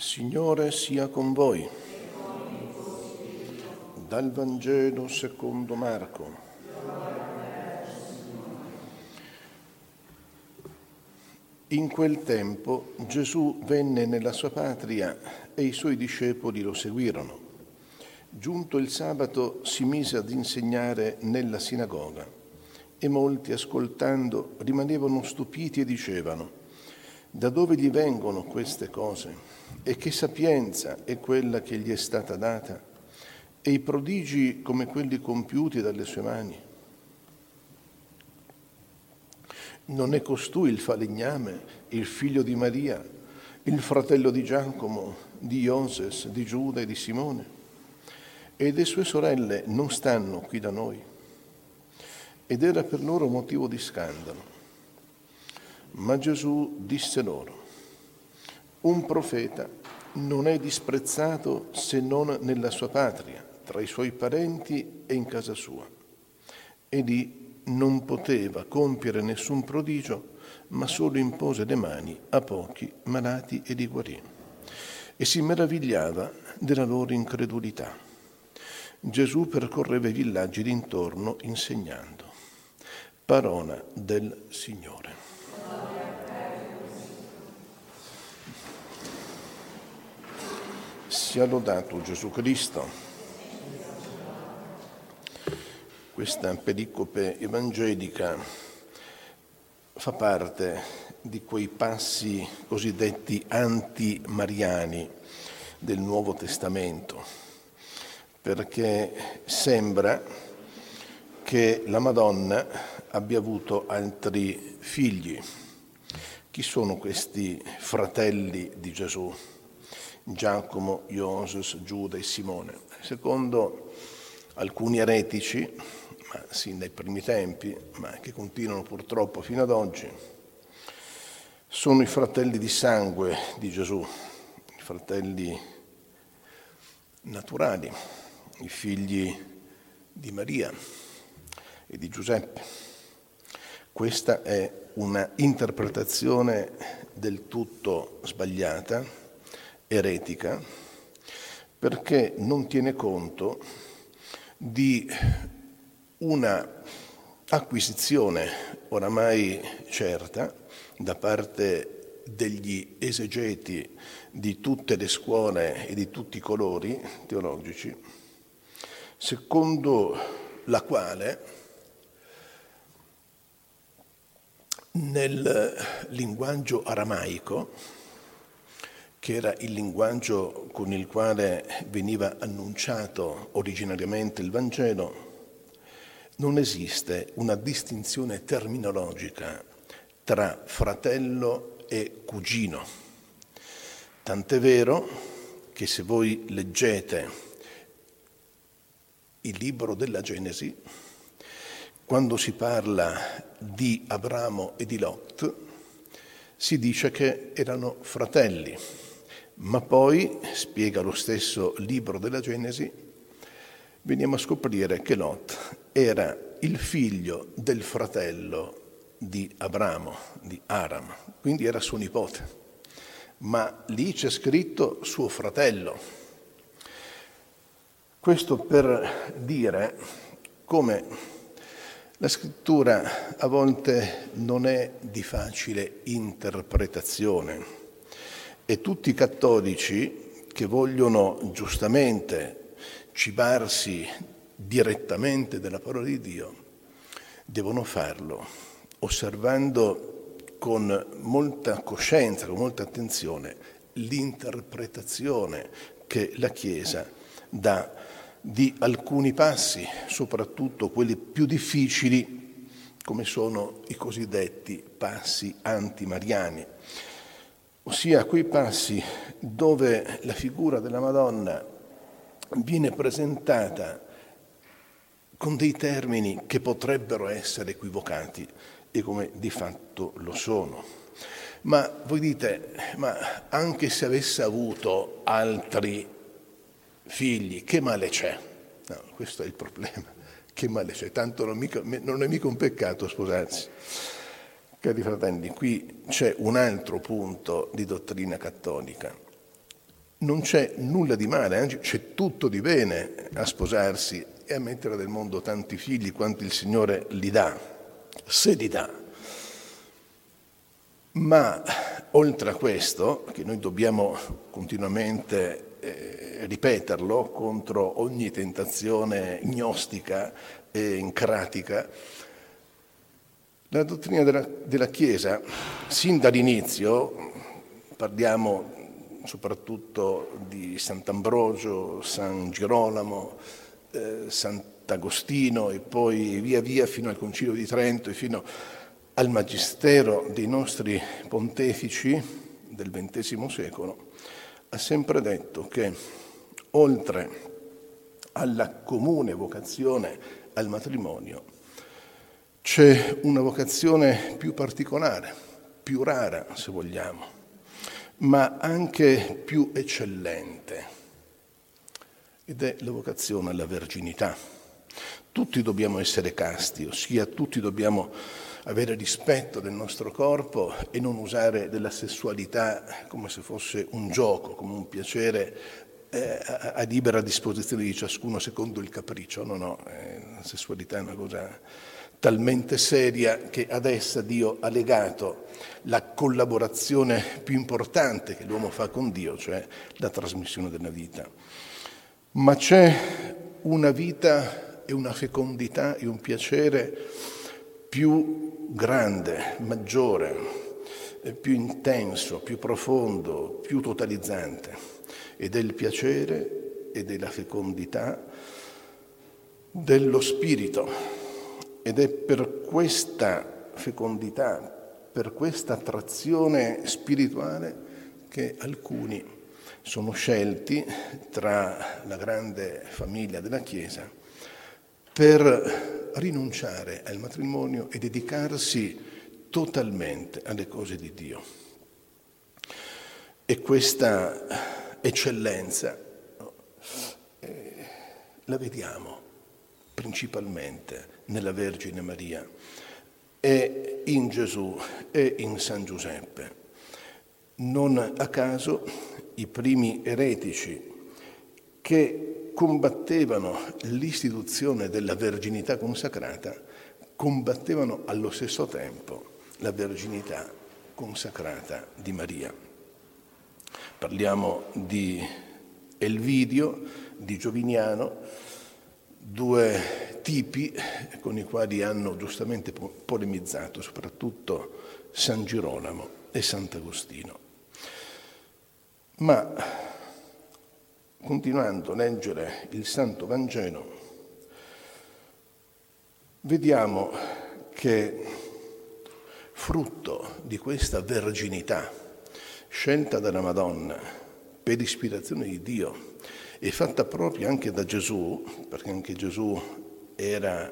Il Signore sia con voi. Dal Vangelo secondo Marco. In quel tempo Gesù venne nella sua patria e i suoi discepoli lo seguirono. Giunto il sabato si mise ad insegnare nella sinagoga e molti ascoltando rimanevano stupiti e dicevano, da dove gli vengono queste cose? E che sapienza è quella che gli è stata data? E i prodigi come quelli compiuti dalle sue mani? Non è costui il falegname, il figlio di Maria, il fratello di Giacomo, di Ioses, di Giuda e di Simone? E le sue sorelle non stanno qui da noi? Ed era per loro motivo di scandalo. Ma Gesù disse loro, un profeta non è disprezzato se non nella sua patria, tra i suoi parenti e in casa sua. E lì non poteva compiere nessun prodigio, ma solo impose le mani a pochi malati e li guarì. E si meravigliava della loro incredulità. Gesù percorreva i villaggi d'intorno insegnando. Parola del Signore. Sia lodato Gesù Cristo. Questa pericope evangelica fa parte di quei passi cosiddetti anti-mariani del Nuovo Testamento, perché sembra che la Madonna abbia avuto altri figli. Chi sono questi fratelli di Gesù? Giacomo, Iosus, Giuda e Simone. Secondo alcuni eretici, ma sin dai primi tempi, ma che continuano purtroppo fino ad oggi, sono i fratelli di sangue di Gesù, i fratelli naturali, i figli di Maria e di Giuseppe. Questa è una interpretazione del tutto sbagliata eretica perché non tiene conto di una acquisizione oramai certa da parte degli esegeti di tutte le scuole e di tutti i colori teologici, secondo la quale nel linguaggio aramaico che era il linguaggio con il quale veniva annunciato originariamente il Vangelo, non esiste una distinzione terminologica tra fratello e cugino. Tant'è vero che se voi leggete il libro della Genesi, quando si parla di Abramo e di Lot, si dice che erano fratelli. Ma poi, spiega lo stesso libro della Genesi, veniamo a scoprire che Lot era il figlio del fratello di Abramo, di Aram, quindi era suo nipote. Ma lì c'è scritto suo fratello. Questo per dire come la scrittura a volte non è di facile interpretazione e tutti i cattolici che vogliono giustamente cibarsi direttamente della parola di Dio devono farlo osservando con molta coscienza, con molta attenzione l'interpretazione che la Chiesa dà di alcuni passi, soprattutto quelli più difficili, come sono i cosiddetti passi antimariani ossia quei passi dove la figura della Madonna viene presentata con dei termini che potrebbero essere equivocati e come di fatto lo sono. Ma voi dite, ma anche se avesse avuto altri figli, che male c'è? No, questo è il problema, che male c'è, tanto non, mica, non è mica un peccato sposarsi. Cari fratelli, qui c'è un altro punto di dottrina cattolica. non c'è nulla di male, anzi c'è tutto di bene a sposarsi e a mettere nel mondo tanti figli quanti il Signore li dà, se li dà. Ma oltre a questo, che noi dobbiamo continuamente eh, ripeterlo contro ogni tentazione gnostica e incratica, la dottrina della, della Chiesa, sin dall'inizio, parliamo soprattutto di Sant'Ambrogio, San Girolamo, eh, Sant'Agostino e poi via via fino al Concilio di Trento e fino al Magistero dei nostri pontefici del XX secolo, ha sempre detto che oltre alla comune vocazione al matrimonio c'è una vocazione più particolare, più rara se vogliamo, ma anche più eccellente, ed è la vocazione alla verginità. Tutti dobbiamo essere casti, ossia tutti dobbiamo avere rispetto del nostro corpo e non usare della sessualità come se fosse un gioco, come un piacere eh, a, libera disposizione di ciascuno secondo il capriccio. No, no, eh, la sessualità è una cosa talmente seria che ad essa Dio ha legato la collaborazione più importante che l'uomo fa con Dio, cioè la trasmissione della vita. Ma c'è una vita e una fecondità e un piacere più grande, maggiore, più intenso, più profondo, più totalizzante, ed è il piacere ed è la fecondità dello spirito ed è per questa fecondità, per questa attrazione spirituale che alcuni sono scelti tra la grande famiglia della Chiesa per rinunciare al matrimonio e dedicarsi totalmente alle cose di Dio. E questa eccellenza eh, la vediamo principalmente nella Vergine Maria e in Gesù e in San Giuseppe. Non a caso i primi eretici che combattevano l'istituzione della verginità consacrata combattevano allo stesso tempo la verginità consacrata di Maria. Parliamo di Elvidio, di Gioviniano, due tipi con i quali hanno giustamente polemizzato, soprattutto San Girolamo e Sant'Agostino. Ma continuando a leggere il Santo Vangelo, vediamo che frutto di questa verginità scelta dalla Madonna per ispirazione di Dio e fatta propria anche da Gesù, perché anche Gesù era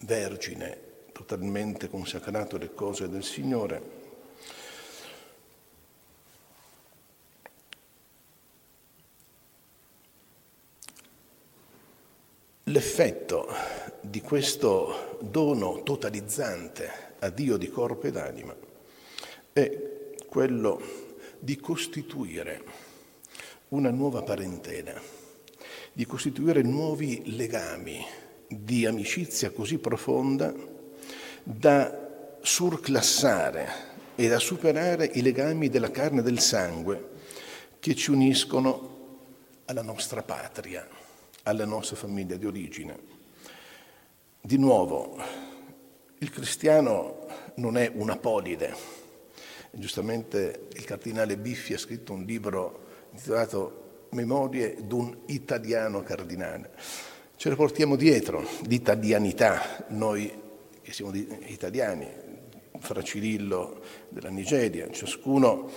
vergine, totalmente consacrato alle cose del Signore. L'effetto di questo dono totalizzante a Dio di corpo ed anima è quello di costituire una nuova parentela, di costituire nuovi legami di amicizia così profonda da surclassare e da superare i legami della carne e del sangue che ci uniscono alla nostra patria, alla nostra famiglia di origine. Di nuovo, il cristiano non è una polide. Giustamente il cardinale Biffi ha scritto un libro intitolato Memorie d'un italiano cardinale. Ce la portiamo dietro, l'italianità, noi che siamo italiani, fra Cirillo della Nigeria, ciascuno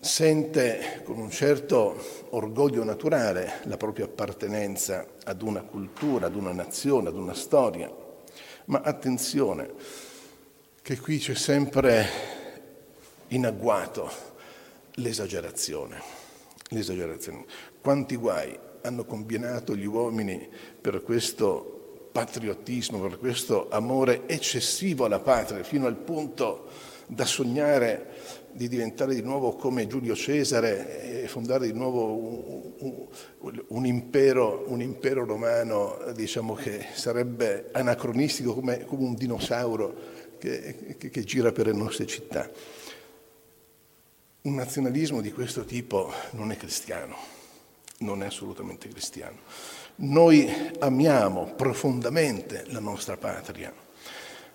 sente con un certo orgoglio naturale la propria appartenenza ad una cultura, ad una nazione, ad una storia. Ma attenzione, che qui c'è sempre in agguato l'esagerazione l'esagerazione. Quanti guai hanno combinato gli uomini per questo patriottismo, per questo amore eccessivo alla patria, fino al punto da sognare di diventare di nuovo come Giulio Cesare e fondare di nuovo un, un, un, impero, un impero, romano, diciamo che sarebbe anacronistico come, come un dinosauro che, che, che gira per le nostre città. Un nazionalismo di questo tipo non è cristiano, non è assolutamente cristiano. Noi amiamo profondamente la nostra patria,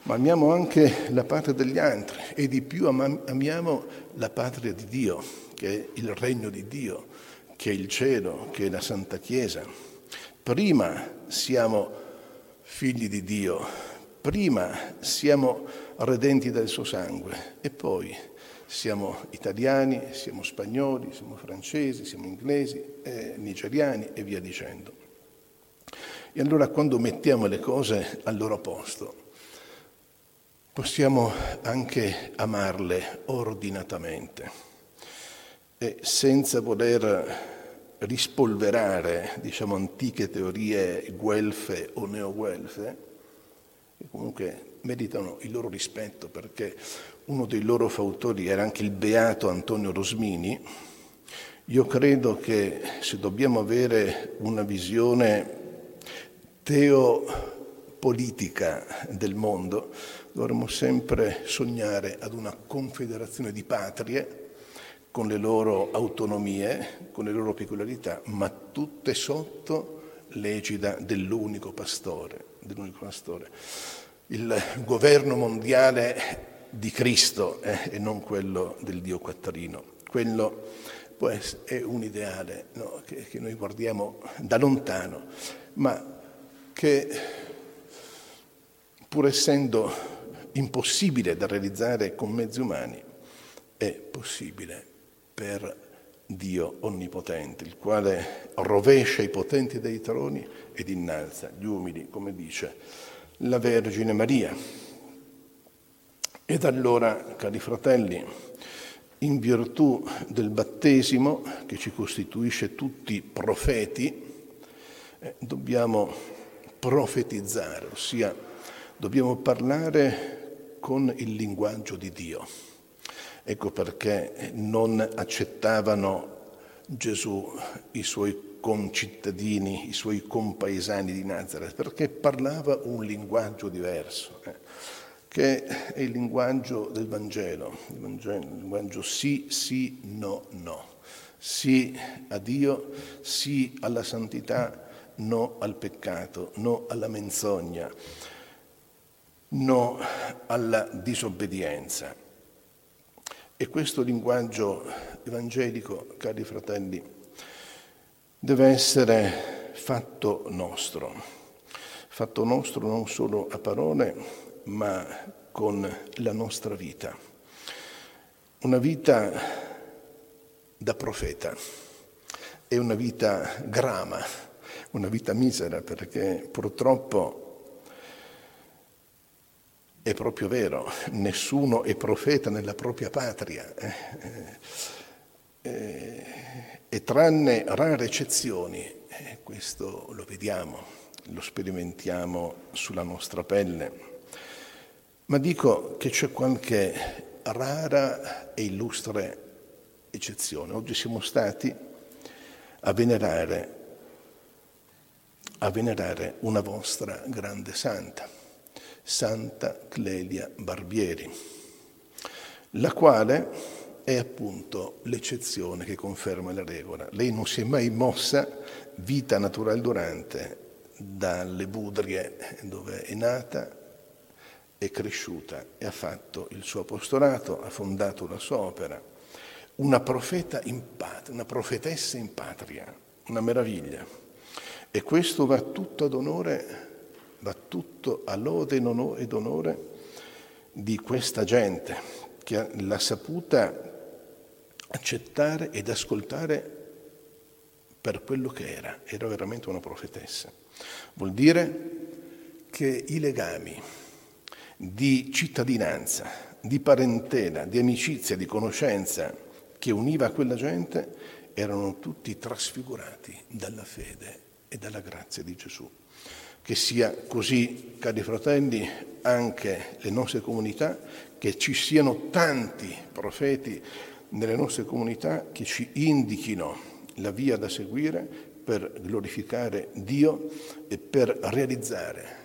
ma amiamo anche la patria degli altri e di più amiamo la patria di Dio, che è il regno di Dio, che è il cielo, che è la Santa Chiesa. Prima siamo figli di Dio, prima siamo redenti dal suo sangue e poi siamo italiani, siamo spagnoli, siamo francesi, siamo inglesi, eh, nigeriani e via dicendo. E allora quando mettiamo le cose al loro posto, possiamo anche amarle ordinatamente e senza voler rispolverare, diciamo, antiche teorie guelfe o neoguelfe, che comunque meritano il loro rispetto perché uno dei loro fautori era anche il beato Antonio Rosmini, io credo che se dobbiamo avere una visione teopolitica del mondo, dovremmo sempre sognare ad una confederazione di patrie con le loro autonomie, con le loro peculiarità, ma tutte sotto l'egida dell'unico pastore, dell'unico pastore. Il governo mondiale di Cristo eh, e non quello del Dio quattarino. Quello essere, è un ideale no, che, che noi guardiamo da lontano, ma che pur essendo impossibile da realizzare con mezzi umani, è possibile per Dio Onnipotente, il quale rovescia i potenti dei troni ed innalza gli umili, come dice la Vergine Maria. Ed allora, cari fratelli, in virtù del battesimo che ci costituisce tutti profeti, eh, dobbiamo profetizzare, ossia dobbiamo parlare con il linguaggio di Dio. Ecco perché non accettavano Gesù i suoi concittadini, i suoi compaesani di Nazareth, perché parlava un linguaggio diverso. Eh che è il linguaggio del Vangelo, il, Vangelo, il linguaggio sì, sì, no, no. Sì a Dio, sì alla santità, no al peccato, no alla menzogna, no alla disobbedienza. E questo linguaggio evangelico, cari fratelli, deve essere fatto nostro, fatto nostro non solo a parole, ma con la nostra vita. Una vita da profeta è una vita grama, una vita misera, perché purtroppo è proprio vero, nessuno è profeta nella propria patria. Eh, eh, e tranne rare eccezioni, eh, questo lo vediamo, lo sperimentiamo sulla nostra pelle, ma dico che c'è qualche rara e illustre eccezione. Oggi siamo stati a venerare, a venerare una vostra grande santa, Santa Clelia Barbieri, la quale è appunto l'eccezione che conferma la regola. Lei non si è mai mossa vita naturale durante dalle Budrie dove è nata è cresciuta e ha fatto il suo apostolato, ha fondato la sua opera. Una profeta in patria, una profetessa in patria, una meraviglia. E questo va tutto ad onore, va tutto a lode ed onore di questa gente che l'ha saputa accettare ed ascoltare per quello che era, era veramente una profetessa. Vuol dire che i legami di cittadinanza, di parentela, di amicizia, di conoscenza che univa quella gente erano tutti trasfigurati dalla fede e dalla grazia di Gesù. Che sia così, cari fratelli, anche le nostre comunità, che ci siano tanti profeti nelle nostre comunità che ci indichino la via da seguire per glorificare Dio e per realizzare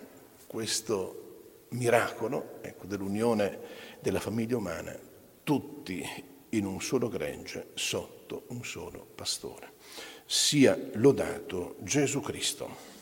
questo miracolo ecco, dell'unione della famiglia umana, tutti in un solo gregge, sotto un solo pastore. Sia lodato Gesù Cristo.